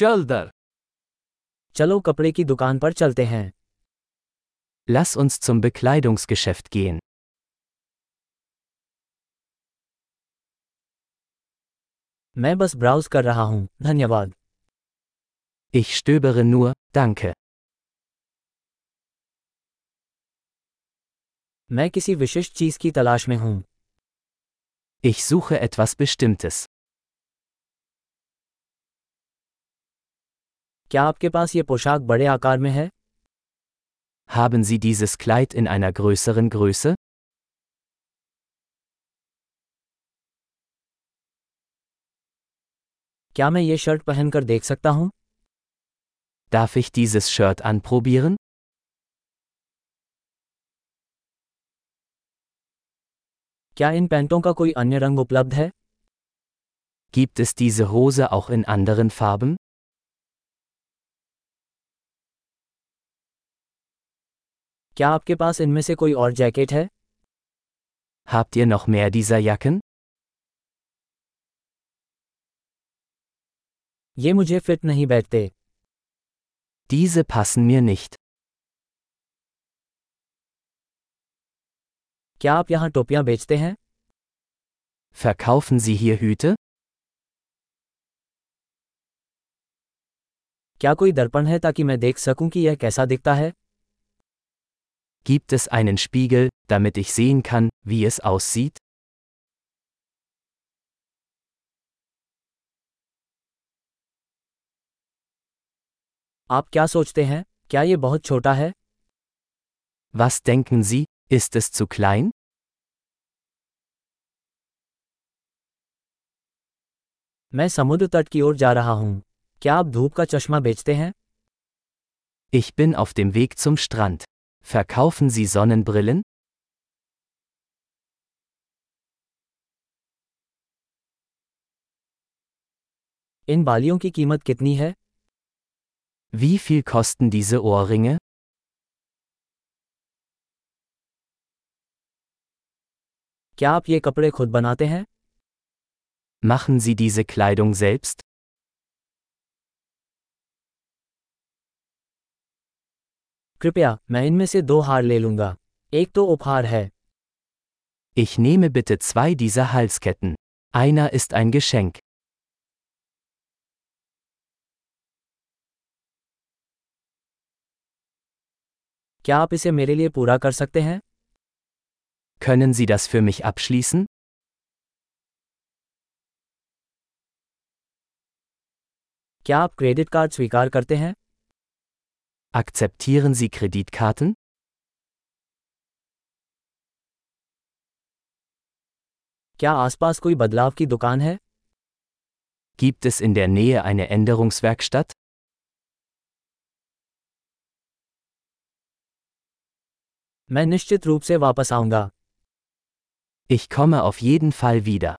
चल दर चलो कपड़े की दुकान पर चलते हैं Lass uns zum Bekleidungsgeschäft gehen. मैं बस ब्राउज कर रहा हूँ धन्यवाद Ich stöbere nur, danke. मैं किसी विशिष्ट चीज़ की तलाश में हूँ Ich suche etwas Bestimmtes. क्या आपके पास ये पोशाक बड़े आकार में है Haben Sie dieses Kleid in einer größeren Größe? क्या मैं ये शर्ट पहनकर देख सकता हूँ Darf ich dieses Shirt anprobieren? क्या इन पैंटों का कोई अन्य रंग उपलब्ध है Gibt es diese Hose auch in anderen Farben? क्या आपके पास इनमें से कोई और जैकेट है Habt ihr noch mehr dieser Jacken? ये मुझे फिट नहीं बैठते Diese passen mir nicht. क्या आप यहाँ टोपियाँ बेचते हैं Verkaufen Sie hier Hüte? क्या कोई दर्पण है ताकि मैं देख सकूँ कि यह कैसा दिखता है Gibt es einen Spiegel, damit ich sehen kann, wie es aussieht? आप क्या सोचते हैं क्या ये बहुत छोटा है Was denken Sie, ist es zu klein? मैं समुद्र तट की ओर जा रहा हूँ क्या आप धूप का चश्मा बेचते हैं Ich bin auf dem Weg zum Strand. Verkaufen Sie Sonnenbrillen? इन बालियों की कीमत कितनी है Wie viel kosten diese Ohrringe? क्या आप ये कपड़े खुद बनाते हैं Machen Sie diese Kleidung selbst? कृपया मैं इनमें से दो हार ले लूँगा एक तो उपहार है Ich nehme bitte zwei dieser Halsketten. Einer ist ein Geschenk. क्या आप इसे मेरे लिए पूरा कर सकते हैं Können Sie das für mich abschließen? क्या आप क्रेडिट कार्ड स्वीकार करते हैं Akzeptieren Sie Kreditkarten? क्या आसपास कोई बदलाव की दुकान है Gibt es in der Nähe eine Änderungswerkstatt? मैं निश्चित रूप से वापस आऊंगा Ich komme auf jeden Fall wieder.